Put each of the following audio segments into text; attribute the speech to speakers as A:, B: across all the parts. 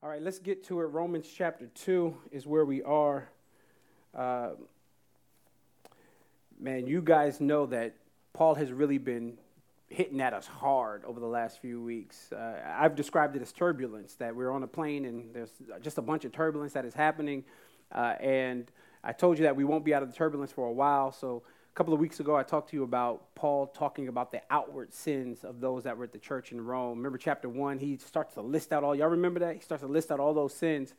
A: All right, let's get to it. Romans chapter 2 is where we are. Uh, man, you guys know that Paul has really been hitting at us hard over the last few weeks. Uh, I've described it as turbulence, that we're on a plane and there's just a bunch of turbulence that is happening. Uh, and I told you that we won't be out of the turbulence for a while. So couple of weeks ago, I talked to you about Paul talking about the outward sins of those that were at the church in Rome. Remember chapter one, he starts to list out all, y'all remember that? He starts to list out all those sins.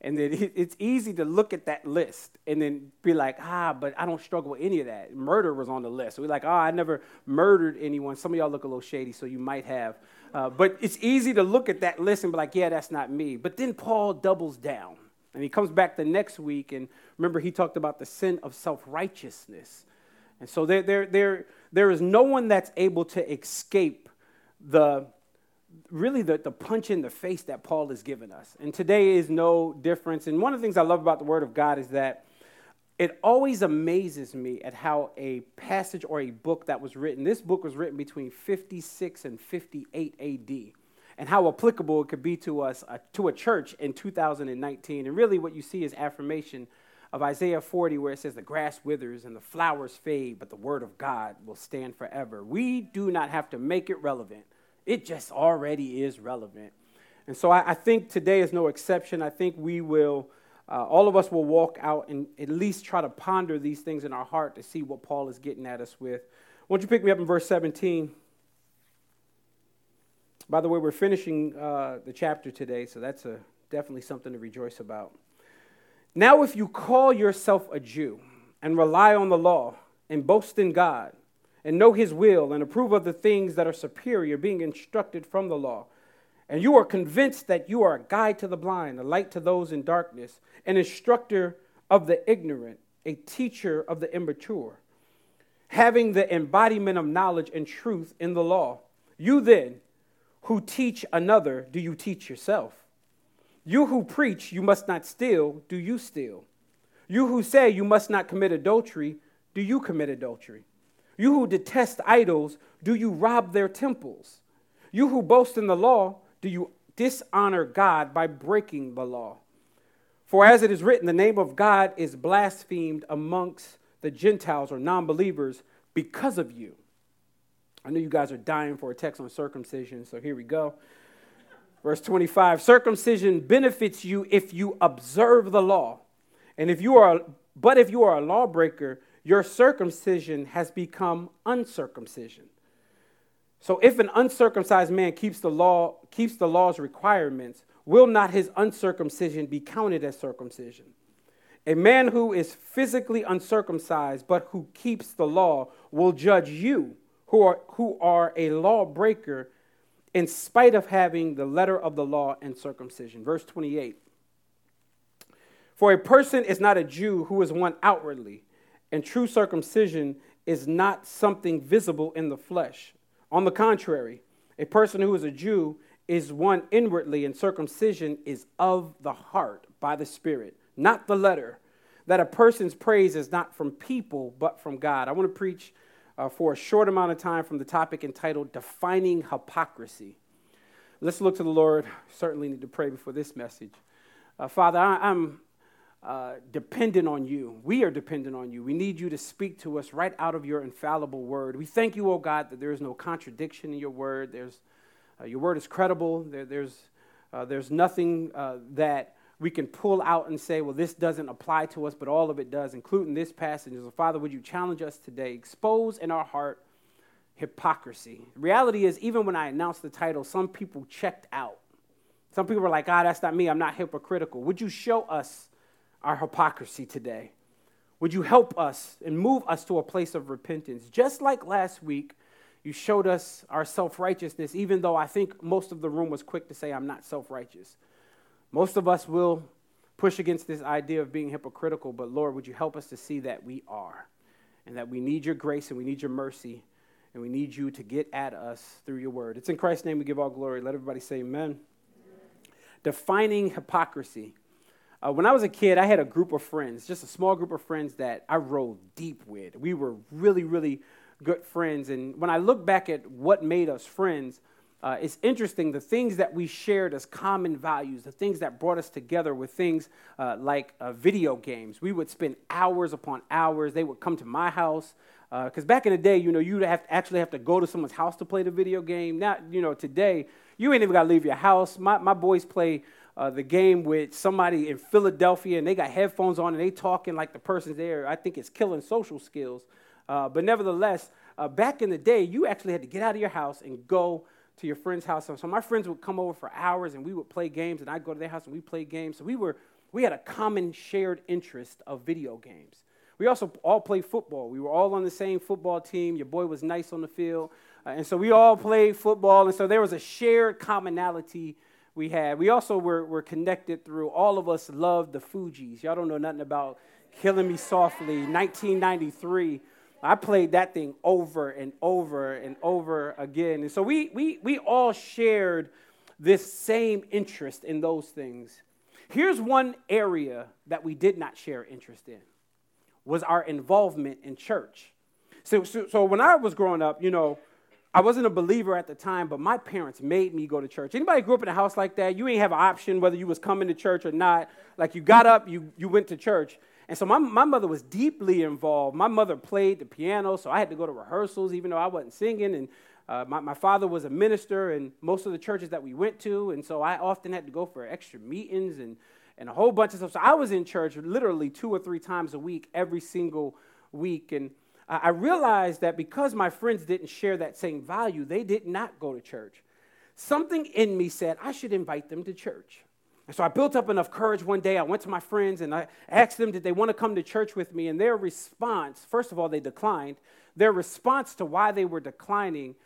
A: And then it's easy to look at that list and then be like, ah, but I don't struggle with any of that. Murder was on the list. So we're like, ah, oh, I never murdered anyone. Some of y'all look a little shady, so you might have. Uh, but it's easy to look at that list and be like, yeah, that's not me. But then Paul doubles down. And he comes back the next week, and remember, he talked about the sin of self righteousness and so there, there, there, there is no one that's able to escape the really the, the punch in the face that Paul has given us. And today is no difference. And one of the things I love about the Word of God is that it always amazes me at how a passage or a book that was written, this book was written between 56 and 58 AD, and how applicable it could be to us, uh, to a church in 2019. And really, what you see is affirmation of Isaiah 40, where it says, The grass withers and the flowers fade, but the word of God will stand forever. We do not have to make it relevant, it just already is relevant. And so I, I think today is no exception. I think we will, uh, all of us will walk out and at least try to ponder these things in our heart to see what Paul is getting at us with. Won't you pick me up in verse 17? By the way, we're finishing uh, the chapter today, so that's a, definitely something to rejoice about. Now, if you call yourself a Jew and rely on the law and boast in God and know his will and approve of the things that are superior, being instructed from the law, and you are convinced that you are a guide to the blind, a light to those in darkness, an instructor of the ignorant, a teacher of the immature, having the embodiment of knowledge and truth in the law, you then, who teach another, do you teach yourself? You who preach, you must not steal, do you steal? You who say you must not commit adultery, do you commit adultery? You who detest idols, do you rob their temples? You who boast in the law, do you dishonor God by breaking the law? For as it is written, the name of God is blasphemed amongst the Gentiles or non believers because of you. I know you guys are dying for a text on circumcision, so here we go. Verse 25 circumcision benefits you if you observe the law. And if you are, but if you are a lawbreaker, your circumcision has become uncircumcision. So if an uncircumcised man keeps the law, keeps the law's requirements, will not his uncircumcision be counted as circumcision? A man who is physically uncircumcised but who keeps the law will judge you, who are, who are a lawbreaker, in spite of having the letter of the law and circumcision. Verse 28 For a person is not a Jew who is one outwardly, and true circumcision is not something visible in the flesh. On the contrary, a person who is a Jew is one inwardly, and circumcision is of the heart by the Spirit, not the letter. That a person's praise is not from people, but from God. I want to preach uh, for a short amount of time from the topic entitled Defining Hypocrisy. Let's look to the Lord. Certainly need to pray before this message. Uh, Father, I, am uh, dependent on you. We are dependent on you. We need you to speak to us right out of your infallible word. We thank you, O oh God, that there is no contradiction in your word. There's, uh, your word is credible. There, there's, uh, there's nothing uh, that we can pull out and say, well, this doesn't apply to us, but all of it does, including this passage. So, Father, would you challenge us today? Expose in our heart hypocrisy. The reality is, even when I announced the title, some people checked out. Some people were like, ah, that's not me. I'm not hypocritical. Would you show us our hypocrisy today? Would you help us and move us to a place of repentance? Just like last week, you showed us our self righteousness, even though I think most of the room was quick to say, I'm not self righteous. Most of us will push against this idea of being hypocritical, but Lord, would you help us to see that we are and that we need your grace and we need your mercy and we need you to get at us through your word. It's in Christ's name we give all glory. Let everybody say amen. amen. Defining hypocrisy. Uh, when I was a kid, I had a group of friends, just a small group of friends that I rode deep with. We were really, really good friends. And when I look back at what made us friends, uh, it's interesting the things that we shared as common values, the things that brought us together were things uh, like uh, video games. We would spend hours upon hours. They would come to my house. Because uh, back in the day, you know, you'd have to actually have to go to someone's house to play the video game. Now, you know, today, you ain't even got to leave your house. My, my boys play uh, the game with somebody in Philadelphia, and they got headphones on, and they talking like the person's there. I think it's killing social skills. Uh, but nevertheless, back in the day, you actually had to get out of your house and go to your friend's house. So my friends would come over for hours, and we would play games, and I'd go to their house and we played games. So we were we had a common shared interest of video games. We also all played football. We were all on the same football team. Your boy was nice on the field. Uh, and so we all played football. And so there was a shared commonality we had. We also were, were connected through, all of us loved the Fugees. Y'all don't know nothing about Killing Me Softly, 1993. I played that thing over and over and over again. And so we, we, we all shared this same interest in those things. Here's one area that we did not share interest in was our involvement in church. So, so, so, when I was growing up, you know, I wasn't a believer at the time, but my parents made me go to church. Anybody grew up in a house like that? You ain't have an option whether you was coming to church or not. Like you got up, you, you went to church. And so my, my mother was deeply involved. My mother played the piano, so I had to go to rehearsals even though I wasn't singing. And uh, my, my father was a minister in most of the churches that we went to. And so I often had to go for extra meetings and and a whole bunch of stuff. So I was in church literally two or three times a week, every single week. And I realized that because my friends didn't share that same value, they did not go to church. Something in me said I should invite them to church. And so I built up enough courage one day. I went to my friends and I asked them, did they want to come to church with me? And their response, first of all, they declined. Their response to why they were declining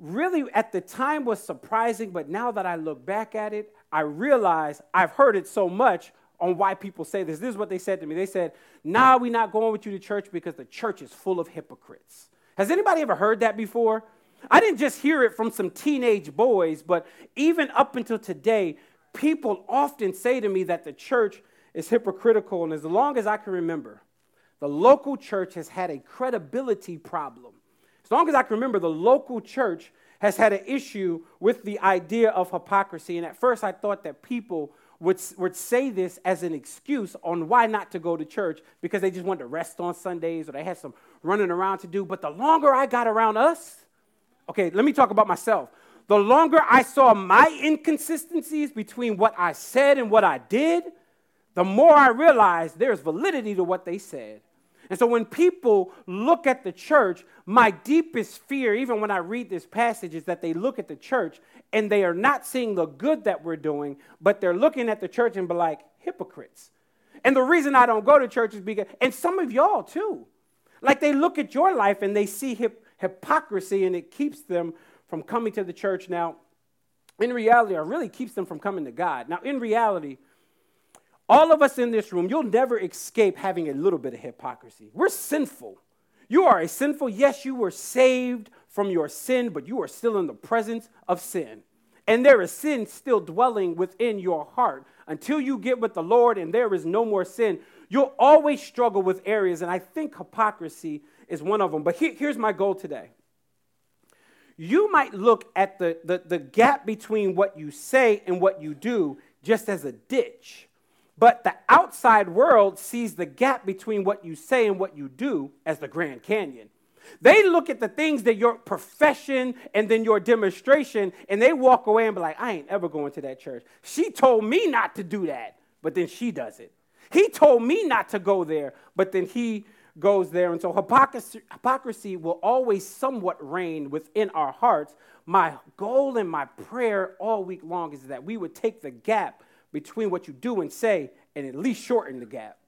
A: really at the time was surprising, but now that I look back at it, I realize I've heard it so much on why people say this. This is what they said to me. They said, Nah, we're not going with you to church because the church is full of hypocrites. Has anybody ever heard that before? I didn't just hear it from some teenage boys, but even up until today, people often say to me that the church is hypocritical. And as long as I can remember, the local church has had a credibility problem. As long as I can remember, the local church has had an issue with the idea of hypocrisy. And at first, I thought that people would, would say this as an excuse on why not to go to church because they just wanted to rest on Sundays or they had some running around to do. But the longer I got around us, okay, let me talk about myself. The longer I saw my inconsistencies between what I said and what I did, the more I realized there's validity to what they said. And so when people look at the church, my deepest fear, even when I read this passage, is that they look at the church and they are not seeing the good that we're doing, but they're looking at the church and be like, hypocrites. And the reason I don't go to church is because, and some of y'all too, like they look at your life and they see hip, hypocrisy and it keeps them from coming to the church. Now, in reality, or really keeps them from coming to God. Now, in reality, all of us in this room, you'll never escape having a little bit of hypocrisy. We're sinful. You are a sinful, yes, you were saved from your sin, but you are still in the presence of sin. And there is sin still dwelling within your heart. Until you get with the Lord and there is no more sin, you'll always struggle with areas. And I think hypocrisy is one of them. But here, here's my goal today you might look at the, the, the gap between what you say and what you do just as a ditch. But the outside world sees the gap between what you say and what you do as the Grand Canyon. They look at the things that your profession and then your demonstration, and they walk away and be like, I ain't ever going to that church. She told me not to do that, but then she does it. He told me not to go there, but then he goes there. And so hypocrisy, hypocrisy will always somewhat reign within our hearts. My goal and my prayer all week long is that we would take the gap between what you do and say and at least shorten the gap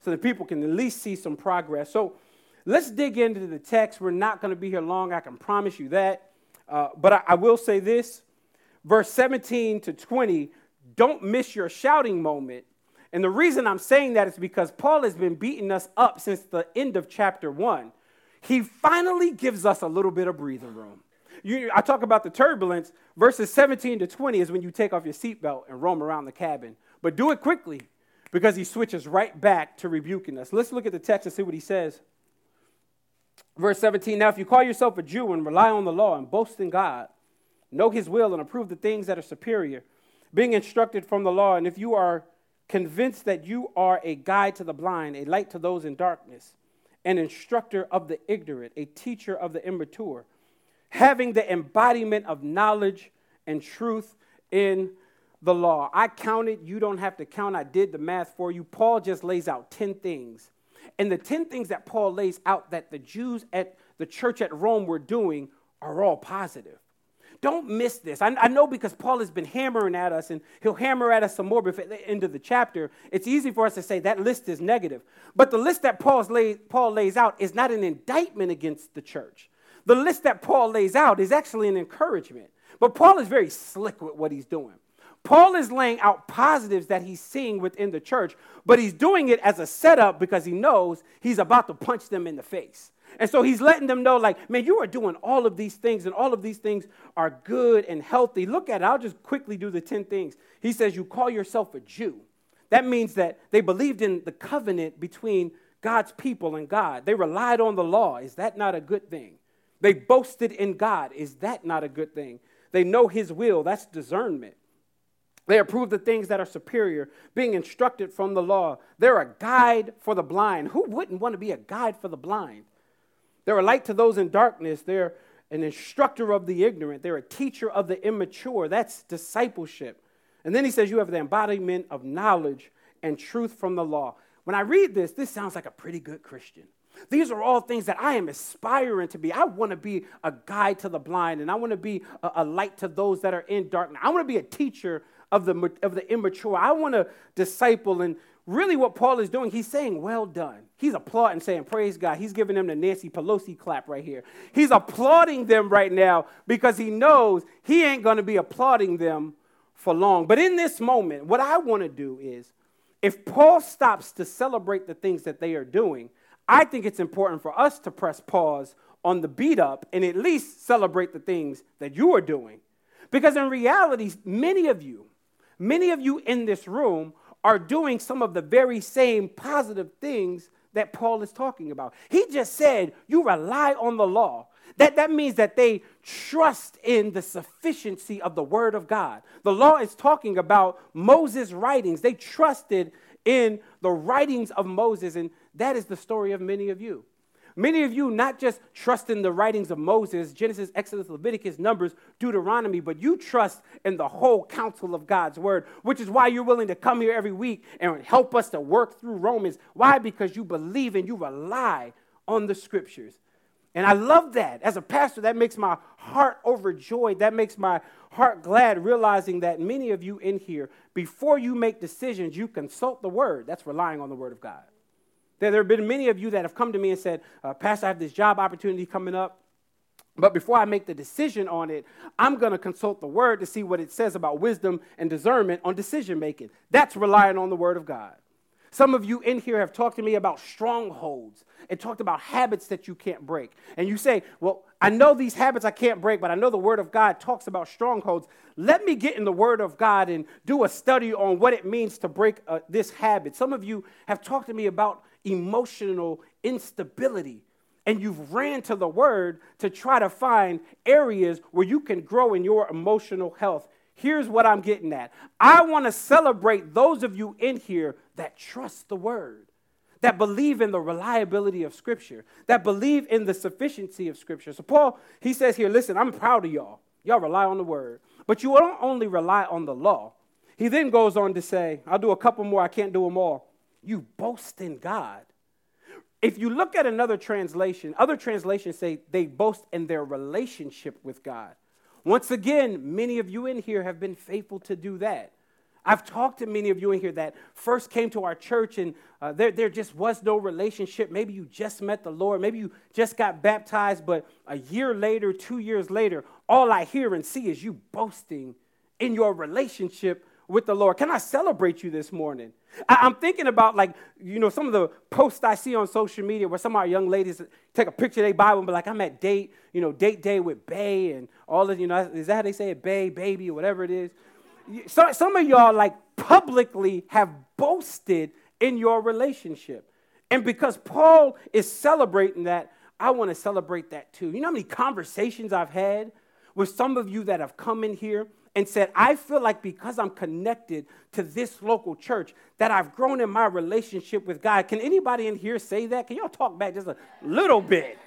A: so that people can at least see some progress. So let's dig into the text. We're not going to be here long, I can promise you that. Uh, but I, I will say this verse 17 to 20 don't miss your shouting moment. And the reason I'm saying that is because Paul has been beating us up since the end of chapter one. He finally gives us a little bit of breathing room. You, I talk about the turbulence. Verses 17 to 20 is when you take off your seatbelt and roam around the cabin. But do it quickly because he switches right back to rebuking us. Let's look at the text and see what he says. Verse 17 Now, if you call yourself a Jew and rely on the law and boast in God, know his will, and approve the things that are superior, being instructed from the law. And if you are convinced that you are a guide to the blind, a light to those in darkness, an instructor of the ignorant, a teacher of the immature, having the embodiment of knowledge and truth in the law. I counted, you don't have to count. I did the math for you. Paul just lays out 10 things. And the 10 things that Paul lays out that the Jews at the church at Rome were doing are all positive. Don't miss this. I, I, know because Paul has been hammering at us, and he'll hammer at us some more before the end of the chapter. It's easy for us to say that list is negative. But the list that Paul's lay, Paul lays out is not an indictment against the church. The list that Paul lays out is actually an encouragement. But Paul is very slick with what he's doing. Paul is laying out positives that he's seeing within the church, but he's doing it as a setup because he knows he's about to punch them in the face. And so he's letting them know, like, man, you are doing all of these things, and all of these things are good and healthy. Look at it. I'll just quickly do the 10 things. He says, You call yourself a Jew. That means that they believed in the covenant between God's people and God. They relied on the law. Is that not a good thing? They boasted in God. Is that not a good thing? They know his will. That's discernment. They approve the things that are superior, being instructed from the law. They're a guide for the blind. Who wouldn't want to be a guide for the blind? They're a light to those in darkness. They're an instructor of the ignorant. They're a teacher of the immature. That's discipleship. And then he says, You have the embodiment of knowledge and truth from the law. When I read this, this sounds like a pretty good Christian. These are all things that I am aspiring to be. I want to be a guide to the blind, and I want to be a, a light to those that are in darkness. I want to be a teacher of the, of the immature. I want to disciple. And really, what Paul is doing, he's saying, Well done. He's applauding, saying, Praise God. He's giving them the Nancy Pelosi clap right here. He's applauding them right now because he knows he ain't going to be applauding them for long. But in this moment, what I want to do is, if Paul stops to celebrate the things that they are doing, I think it's important for us to press pause on the beat up and at least celebrate the things that you are doing. Because in reality, many of you, Many of you in this room are doing some of the very same positive things that Paul is talking about. He just said, You rely on the law. That, that means that they trust in the sufficiency of the Word of God. The law is talking about Moses' writings. They trusted in the writings of Moses, and that is the story of many of you. Many of you not just trust in the writings of Moses, Genesis, Exodus, Leviticus, Numbers, Deuteronomy, but you trust in the whole counsel of God's word, which is why you're willing to come here every week and help us to work through Romans. Why? Because you believe and you rely on the scriptures. And I love that. As a pastor, that makes my heart overjoyed. That makes my heart glad realizing that many of you in here, before you make decisions, you consult the word. That's relying on the word of God. There, there have been many of you that have come to me and said, uh, Pastor, I have this job opportunity coming up. But before I make the decision on it, I'm going to consult the word to see what it says about wisdom and discernment on decision making. That's relying on the word of God. Some of you in here have talked to me about strongholds and talked about habits that you can't break. And you say, Well, I know these habits I can't break, but I know the Word of God talks about strongholds. Let me get in the Word of God and do a study on what it means to break uh, this habit. Some of you have talked to me about emotional instability. And you've ran to the word to try to find areas where you can grow in your emotional health. Here's what I'm getting at I want to celebrate those of you in here that trust the word, that believe in the reliability of Scripture, that believe in the sufficiency of Scripture. So, Paul, he says here, listen, I'm proud of y'all. Y'all rely on the word. But you don't only rely on the law. He then goes on to say, I'll do a couple more, I can't do them all you boast in God. If you look at another translation, other translations say they boast in their relationship with God. Once again, many of you in here have been faithful to do that. I've talked to many of you in here that first came to our church and uh, there, there just was no relationship. Maybe you just met the Lord. Maybe you just got baptized, but a year later, two years later, all I hear and see is you boasting in your relationship with the Lord. Can I celebrate you this morning? I, am thinking about like, you know, some of the posts I see on social media where some of our young ladies take a picture of their Bible and be like, I'm at date, you know, date day with Bay and all of, you know, is that how they say it? Bay, baby, or whatever it is. So, some of y'all like publicly have boasted in your relationship. And because Paul is celebrating that, I want to celebrate that too. You know how many conversations I've had with some of you that have come in here and said, I feel like because I'm connected to this local church, that I've grown in my relationship with God. Can anybody in here say that? Can y'all talk back just a little bit?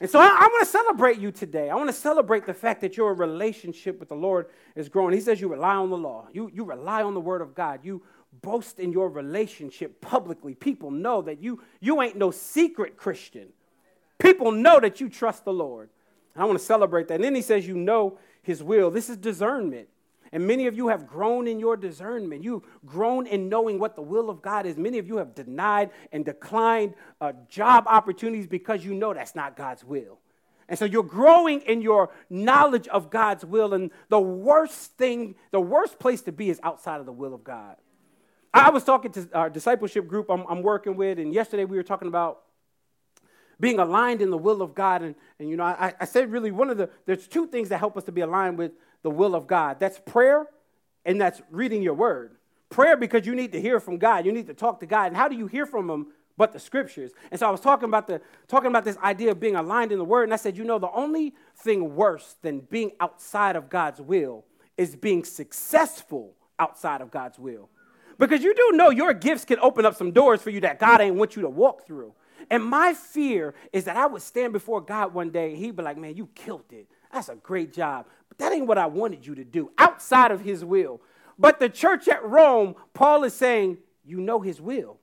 A: And so I, I want to celebrate you today. I want to celebrate the fact that your relationship with the Lord is growing. He says you rely on the law, you, you rely on the word of God, you boast in your relationship publicly. People know that you, you ain't no secret Christian. People know that you trust the Lord. And I want to celebrate that. And then he says, You know his will. This is discernment. And many of you have grown in your discernment. You've grown in knowing what the will of God is. Many of you have denied and declined uh, job opportunities because you know that's not God's will. And so you're growing in your knowledge of God's will. And the worst thing, the worst place to be is outside of the will of God. I was talking to our discipleship group I'm, I'm working with, and yesterday we were talking about being aligned in the will of God. And, and you know, I, I said really one of the, there's two things that help us to be aligned with the will of God that's prayer and that's reading your word. Prayer because you need to hear from God, you need to talk to God. And how do you hear from Him? But the scriptures. And so I was talking about the talking about this idea of being aligned in the word, and I said, you know, the only thing worse than being outside of God's will is being successful outside of God's will. Because you do know your gifts can open up some doors for you that God ain't want you to walk through. And my fear is that I would stand before God one day and he'd be like, man, you killed it. That's a great job. But that ain't what I wanted you to do outside of his will. But the church at Rome, Paul is saying, you know his will.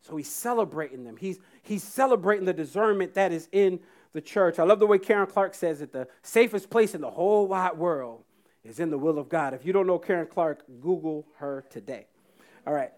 A: So he's celebrating them. He's, he's celebrating the discernment that is in the church. I love the way Karen Clark says it the safest place in the whole wide world is in the will of God. If you don't know Karen Clark, Google her today. All right.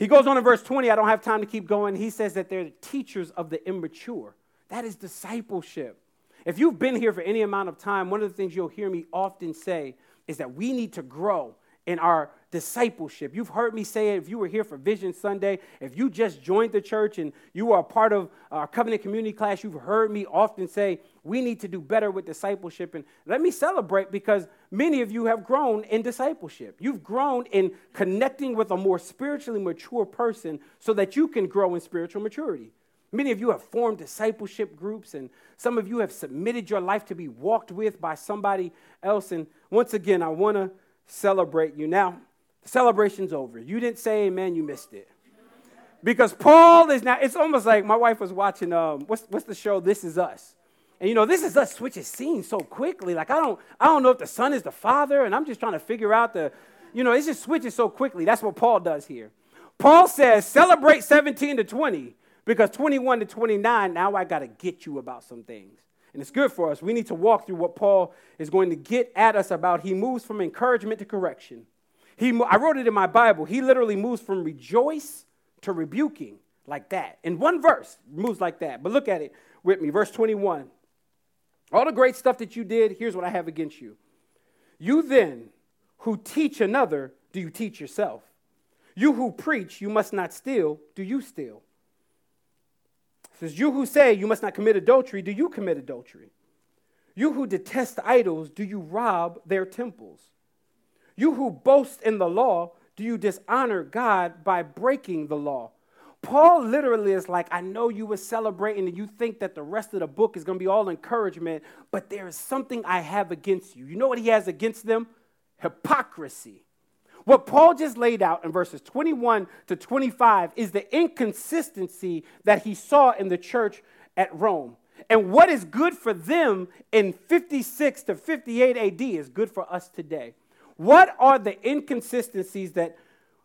A: He goes on in verse 20. I don't have time to keep going. He says that they're teachers of the immature. That is discipleship. If you've been here for any amount of time, one of the things you'll hear me often say is that we need to grow in our discipleship. You've heard me say it if you were here for Vision Sunday, if you just joined the church and you are a part of our covenant community class, you've heard me often say we need to do better with discipleship. And let me celebrate because many of you have grown in discipleship. You've grown in connecting with a more spiritually mature person so that you can grow in spiritual maturity. Many of you have formed discipleship groups, and some of you have submitted your life to be walked with by somebody else. And once again, I want to celebrate you. Now, the celebration's over. You didn't say amen, you missed it. Because Paul is now, it's almost like my wife was watching, um, what's, what's the show, This Is Us. And you know, This Is Us switching scenes so quickly. Like, I don't, I don't know if the son is the father, and I'm just trying to figure out the, you know, it just switches so quickly. That's what Paul does here. Paul says, celebrate 17 to 20, because 21 to 29, now I got to get you about some things. And it's good for us. We need to walk through what Paul is going to get at us about. He moves from encouragement to correction. He, I wrote it in my Bible. He literally moves from rejoice to rebuking like that. In one verse, moves like that. But look at it with me. Verse 21. All the great stuff that you did, here's what I have against you. You then, who teach another, do you teach yourself? You who preach, you must not steal, do you steal? says, You who say you must not commit adultery, do you commit adultery? You who detest idols, do you rob their temples? You who boast in the law, do you dishonor God by breaking the law? Paul literally is like, I know you were celebrating and you think that the rest of the book is going to be all encouragement, but there is something I have against you. You know what he has against them? Hypocrisy. What Paul just laid out in verses 21 to 25 is the inconsistency that he saw in the church at Rome. And what is good for them in 56 to 58 AD is good for us today. What are the inconsistencies that,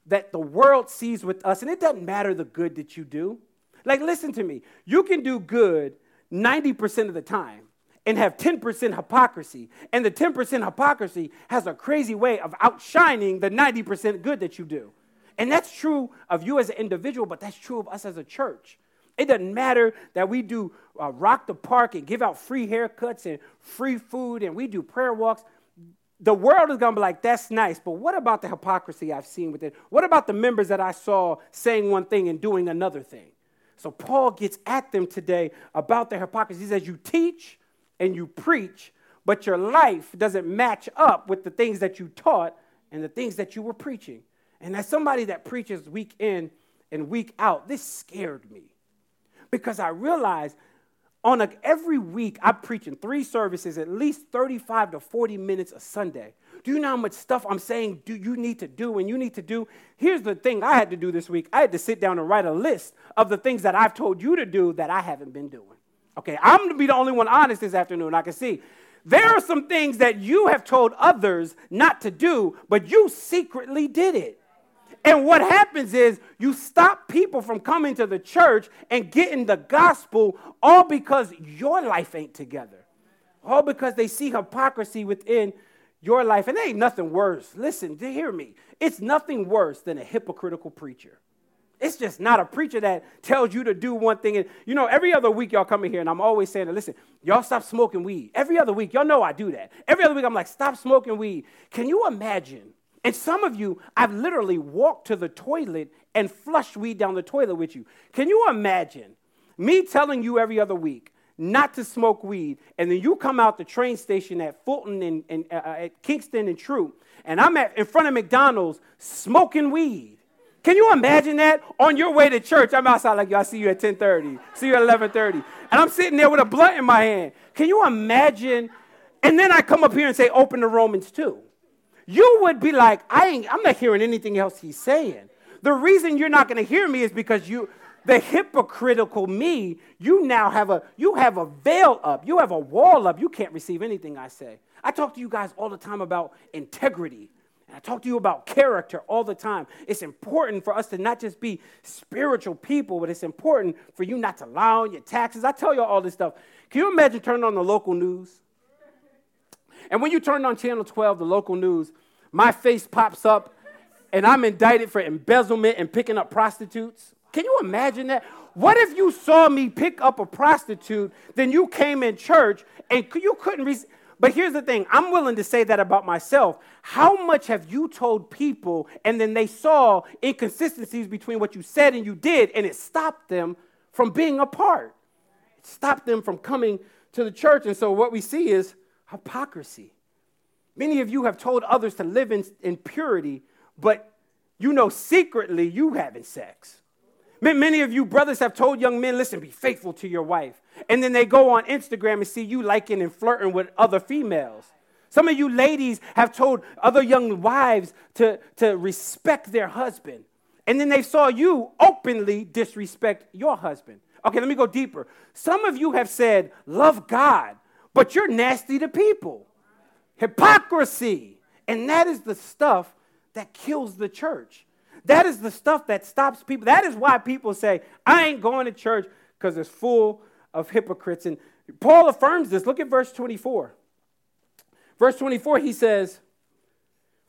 A: that the world sees with us? And it doesn't matter the good that you do. Like, listen to me. You can do good 90% of the time and have 10% hypocrisy. And the 10% hypocrisy has a crazy way of outshining the 90% good that you do. And that's true of you as an individual, but that's true of us as a church. It doesn't matter that we do uh, rock the park and give out free haircuts and free food and we do prayer walks. The world is going to be like, that's nice, but what about the hypocrisy I've seen with it? What about the members that I saw saying one thing and doing another thing? So Paul gets at them today about their hypocrisy. He says, You teach, and you preach, but your life doesn't match up with the things that you taught and the things that you were preaching. And as somebody that preaches week in and week out, this scared me because I realized on a, every week, I'm preaching three services, at least 35 to 40 minutes a Sunday. Do you know how much stuff I'm saying do you need to do and you need to do? Here's the thing I had to do this week. I had to sit down and write a list of the things that I've told you to do that I haven't been doing. Okay, I'm going to be the only one honest this afternoon. I can see there are some things that you have told others not to do, but you secretly did it. And what happens is you stop people from coming to the church and getting the gospel all because your life ain't together. All because they see hypocrisy within your life. And there ain't nothing worse. Listen, to hear me. It's nothing worse than a hypocritical preacher. It's just not a preacher that tells you to do one thing. And you know, every other week y'all come in here and I'm always saying, listen, y'all stop smoking weed. Every other week, y'all know I do that. Every other week I'm like, stop smoking weed. Can you imagine? And some of you, I've literally walked to the toilet and flushed weed down the toilet with you. Can you imagine me telling you every other week, not to smoke weed, and then you come out the train station at Fulton and, and uh, at Kingston and Throop, and I'm at, in front of McDonald's smoking weed. Can you imagine that on your way to church? I'm outside like y'all see you at 10:30, see you at 11:30, and I'm sitting there with a blunt in my hand. Can you imagine? And then I come up here and say, "Open the Romans 2." You would be like, "I ain't. I'm not hearing anything else he's saying." The reason you're not going to hear me is because you the hypocritical me, you now have a you have a veil up, you have a wall up. You can't receive anything I say. I talk to you guys all the time about integrity. And I talk to you about character all the time. It's important for us to not just be spiritual people, but it's important for you not to lie on your taxes. I tell you all this stuff. Can you imagine turning on the local news? And when you turn on channel 12, the local news, my face pops up and I'm indicted for embezzlement and picking up prostitutes. Can you imagine that? What if you saw me pick up a prostitute, then you came in church and you couldn't. Re- but here's the thing I'm willing to say that about myself. How much have you told people and then they saw inconsistencies between what you said and you did, and it stopped them from being a part? It stopped them from coming to the church. And so what we see is hypocrisy. Many of you have told others to live in, in purity, but you know secretly you having sex. Many of you brothers have told young men, listen, be faithful to your wife. And then they go on Instagram and see you liking and flirting with other females. Some of you ladies have told other young wives to, to respect their husband. And then they saw you openly disrespect your husband. Okay, let me go deeper. Some of you have said, love God, but you're nasty to people. Hypocrisy. And that is the stuff that kills the church. That is the stuff that stops people. That is why people say, I ain't going to church because it's full of hypocrites. And Paul affirms this. Look at verse 24. Verse 24, he says,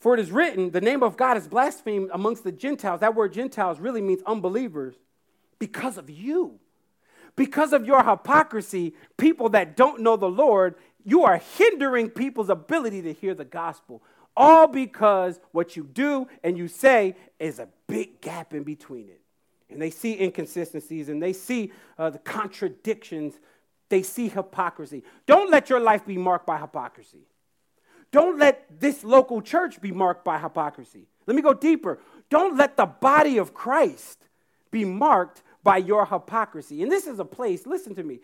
A: For it is written, the name of God is blasphemed amongst the Gentiles. That word Gentiles really means unbelievers because of you. Because of your hypocrisy, people that don't know the Lord, you are hindering people's ability to hear the gospel. All because what you do and you say is a big gap in between it. And they see inconsistencies and they see uh, the contradictions. They see hypocrisy. Don't let your life be marked by hypocrisy. Don't let this local church be marked by hypocrisy. Let me go deeper. Don't let the body of Christ be marked by your hypocrisy. And this is a place, listen to me.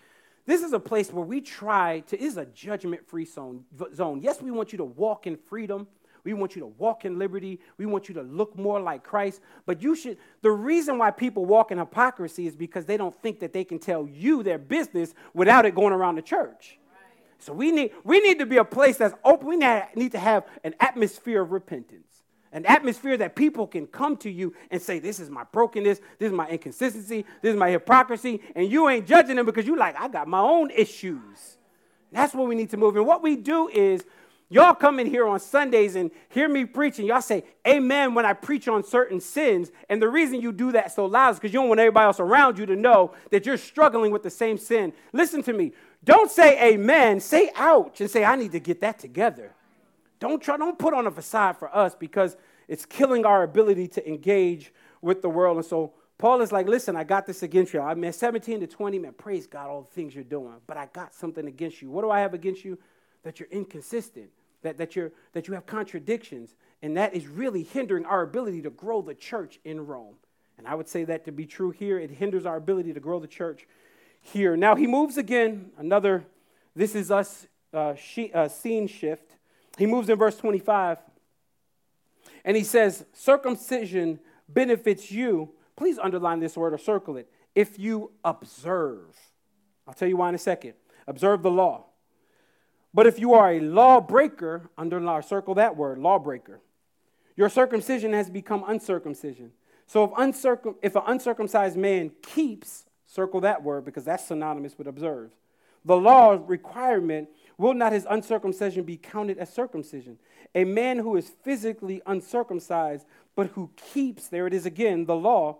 A: This is a place where we try to, is a judgment free zone, zone. Yes, we want you to walk in freedom. We want you to walk in liberty. We want you to look more like Christ. But you should, the reason why people walk in hypocrisy is because they don't think that they can tell you their business without it going around the church. So we need, we need to be a place that's open. We need to have an atmosphere of repentance, an atmosphere that people can come to you and say, This is my brokenness, this is my inconsistency, this is my hypocrisy, and you ain't judging them because you like, I got my own issues. That's what we need to move. And what we do is Y'all come in here on Sundays and hear me preaching. Y'all say amen when I preach on certain sins. And the reason you do that so loud is because you don't want everybody else around you to know that you're struggling with the same sin. Listen to me. Don't say amen. Say ouch and say, I need to get that together. Don't try, don't put on a facade for us because it's killing our ability to engage with the world. And so Paul is like, listen, I got this against you. I mean, 17 to 20, man, praise God, all the things you're doing. But I got something against you. What do I have against you? That you're inconsistent that, that, you're, that you have contradictions, and that is really hindering our ability to grow the church in Rome. And I would say that to be true here. It hinders our ability to grow the church here. Now he moves again, another, this is us uh, she, uh, scene shift. He moves in verse 25 and he says, Circumcision benefits you. Please underline this word or circle it. If you observe, I'll tell you why in a second. Observe the law. But if you are a lawbreaker, underline, or circle that word, lawbreaker, your circumcision has become uncircumcision. So if, uncircum, if an uncircumcised man keeps, circle that word because that's synonymous with observes, the law requirement, will not his uncircumcision be counted as circumcision? A man who is physically uncircumcised, but who keeps, there it is again, the law,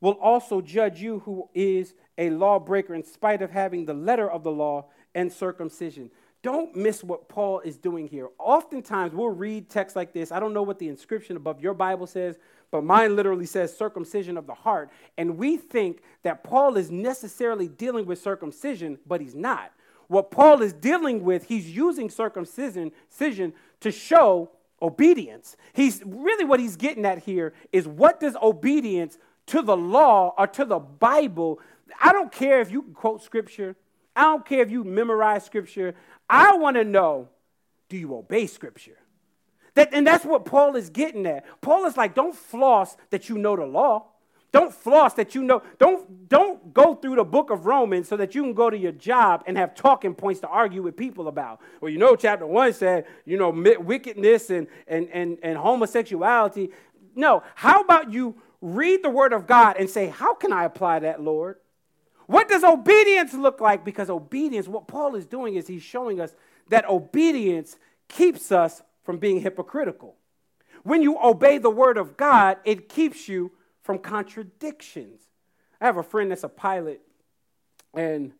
A: will also judge you who is a lawbreaker in spite of having the letter of the law and circumcision. Don't miss what Paul is doing here. Oftentimes we'll read texts like this. I don't know what the inscription above your Bible says, but mine literally says circumcision of the heart. And we think that Paul is necessarily dealing with circumcision, but he's not. What Paul is dealing with, he's using circumcision to show obedience. He's really what he's getting at here is what does obedience to the law or to the Bible? I don't care if you quote scripture. I don't care if you memorize scripture. I want to know do you obey scripture? That, and that's what Paul is getting at. Paul is like, don't floss that you know the law. Don't floss that you know. Don't, don't go through the book of Romans so that you can go to your job and have talking points to argue with people about. Well, you know, chapter one said, you know, wickedness and, and, and, and homosexuality. No, how about you read the word of God and say, how can I apply that, Lord? What does obedience look like? Because obedience, what Paul is doing is he's showing us that obedience keeps us from being hypocritical. When you obey the word of God, it keeps you from contradictions. I have a friend that's a pilot, and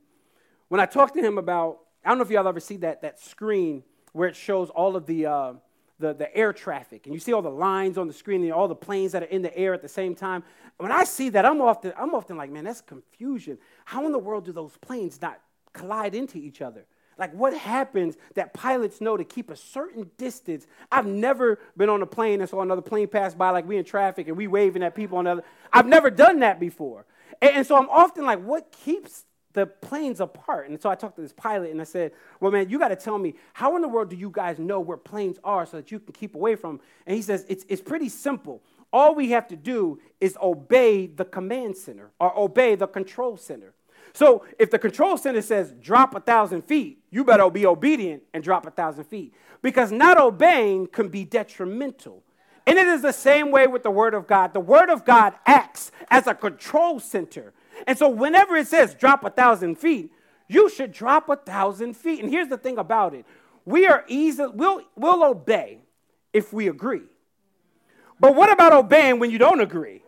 A: when I talk to him about, I don't know if y'all ever see that, that screen where it shows all of the, uh, the, the air traffic, and you see all the lines on the screen and all the planes that are in the air at the same time. When I see that, I'm often, I'm often like, man, that's confusion. How in the world do those planes not collide into each other? Like, what happens that pilots know to keep a certain distance? I've never been on a plane and saw another plane pass by, like we in traffic and we waving at people on the other. I've never done that before. And, and so I'm often like, what keeps the planes apart? And so I talked to this pilot and I said, well, man, you got to tell me, how in the world do you guys know where planes are so that you can keep away from them? And he says, it's, it's pretty simple. All we have to do is obey the command center or obey the control center. So if the control center says drop a thousand feet, you better be obedient and drop a thousand feet. Because not obeying can be detrimental. And it is the same way with the Word of God. The Word of God acts as a control center. And so whenever it says drop a thousand feet, you should drop a thousand feet. And here's the thing about it we are easy, we'll, we'll obey if we agree. But what about obeying when you don't agree?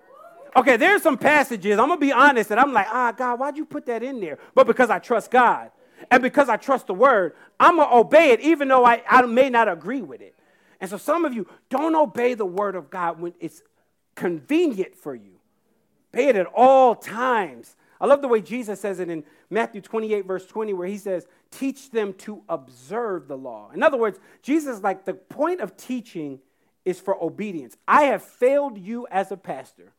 A: Okay, there's some passages, I'm gonna be honest, that I'm like, ah, God, why'd you put that in there? But because I trust God and because I trust the word, I'm gonna obey it even though I, I may not agree with it. And so some of you don't obey the word of God when it's convenient for you. Obey it at all times. I love the way Jesus says it in Matthew 28, verse 20, where he says, Teach them to observe the law. In other words, Jesus, like the point of teaching is for obedience. I have failed you as a pastor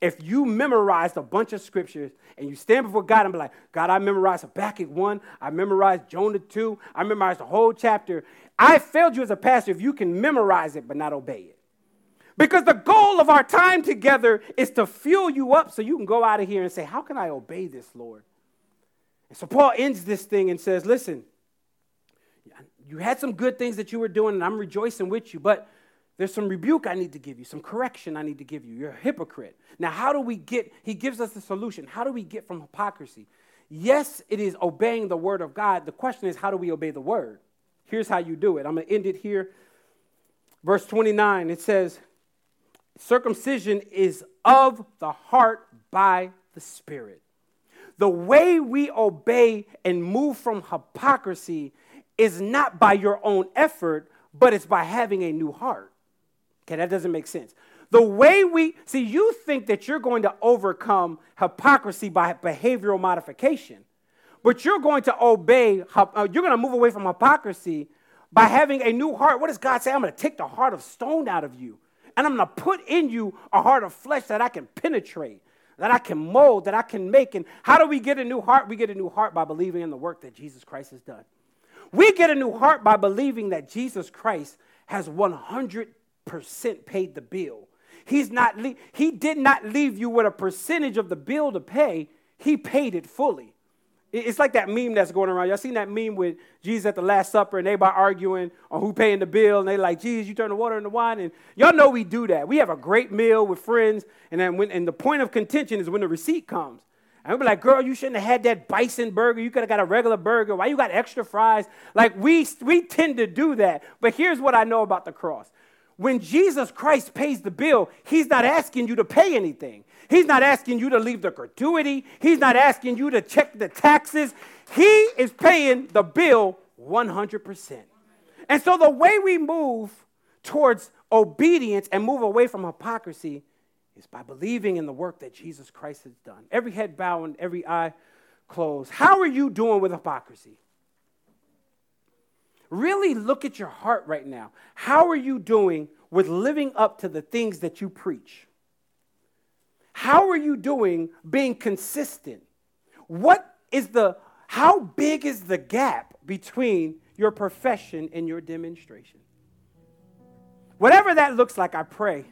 A: if you memorized a bunch of scriptures and you stand before God and be like, God, I memorized Habakkuk 1, I memorized Jonah 2, I memorized the whole chapter. I failed you as a pastor if you can memorize it but not obey it. Because the goal of our time together is to fuel you up so you can go out of here and say, How can I obey this, Lord? And so Paul ends this thing and says, Listen, you had some good things that you were doing, and I'm rejoicing with you, but there's some rebuke I need to give you, some correction I need to give you. You're a hypocrite. Now, how do we get, he gives us the solution. How do we get from hypocrisy? Yes, it is obeying the word of God. The question is, how do we obey the word? Here's how you do it. I'm going to end it here. Verse 29, it says, Circumcision is of the heart by the Spirit. The way we obey and move from hypocrisy is not by your own effort, but it's by having a new heart. Okay, that doesn't make sense. The way we see, you think that you're going to overcome hypocrisy by behavioral modification, but you're going to obey, uh, you're going to move away from hypocrisy by having a new heart. What does God say? I'm going to take the heart of stone out of you, and I'm going to put in you a heart of flesh that I can penetrate. that I can mold, that I can make. And how do we get a new heart? We get a new heart by believing in the work that Jesus Christ has done. We get a new heart by believing that Jesus Christ has 100% paid the bill. He's not he did not leave you with a percentage of the bill to pay. He paid it fully. It's like that meme that's going around. Y'all seen that meme with Jesus at the Last Supper and everybody arguing on who paying the bill, and they like, Jesus, you turn the water into wine. And y'all know we do that. We have a great meal with friends, and then when and the point of contention is when the receipt comes. And we'll be like, girl, you shouldn't have had that bison burger. You could have got a regular burger. Why you got extra fries? Like we we tend to do that. But here's what I know about the cross. When Jesus Christ pays the bill, he's not asking you to pay anything. He's not asking you to leave the gratuity. He's not asking you to check the taxes. He is paying the bill 100%. And so the way we move towards obedience and move away from hypocrisy is by believing in the work that Jesus Christ has done. Every head bowed every eye closed. How are you doing with hypocrisy? Really look at your heart right now. How are you doing with living up to the things that you preach? How are you doing being consistent? What is the how big is the gap between your profession and your demonstration? Whatever that looks like, I pray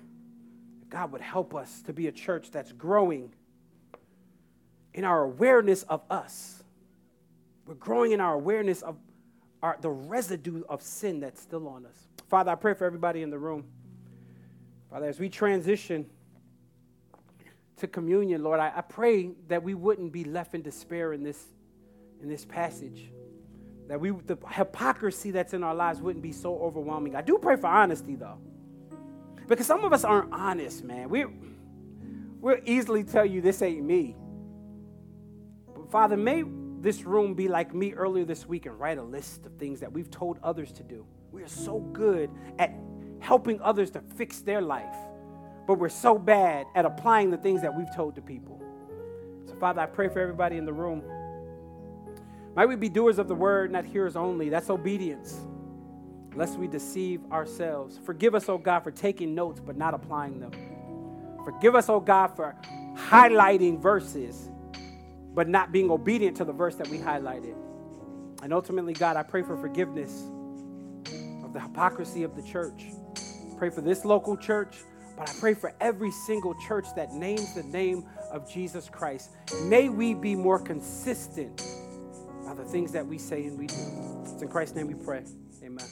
A: God would help us to be a church that's growing in our awareness of us. We're growing in our awareness of our, the residue of sin that's still on us. Father, I pray for everybody in the room. Father, as we transition to communion, Lord, I, I pray that we wouldn't be left in despair in this, in this passage. That we, the hypocrisy that's in our lives wouldn't be so overwhelming. I do pray for honesty, though. Because some of us aren't honest, man. We, we'll easily tell you this ain't me. But Father, may this room be like me earlier this week and write a list of things that we've told others to do. We are so good at helping others to fix their life, but we're so bad at applying the things that we've told to people. So, Father, I pray for everybody in the room. Might we be doers of the word, not hearers only. That's obedience lest we deceive ourselves. Forgive us, oh God, for taking notes but not applying them. Forgive us, oh God, for highlighting verses but not being obedient to the verse that we highlighted. And ultimately, God, I pray for forgiveness of the hypocrisy of the church. Pray for this local church, but I pray for every single church that names the name of Jesus Christ. May we be more consistent by the things that we say and we do. It's in Christ's name we pray. Amen.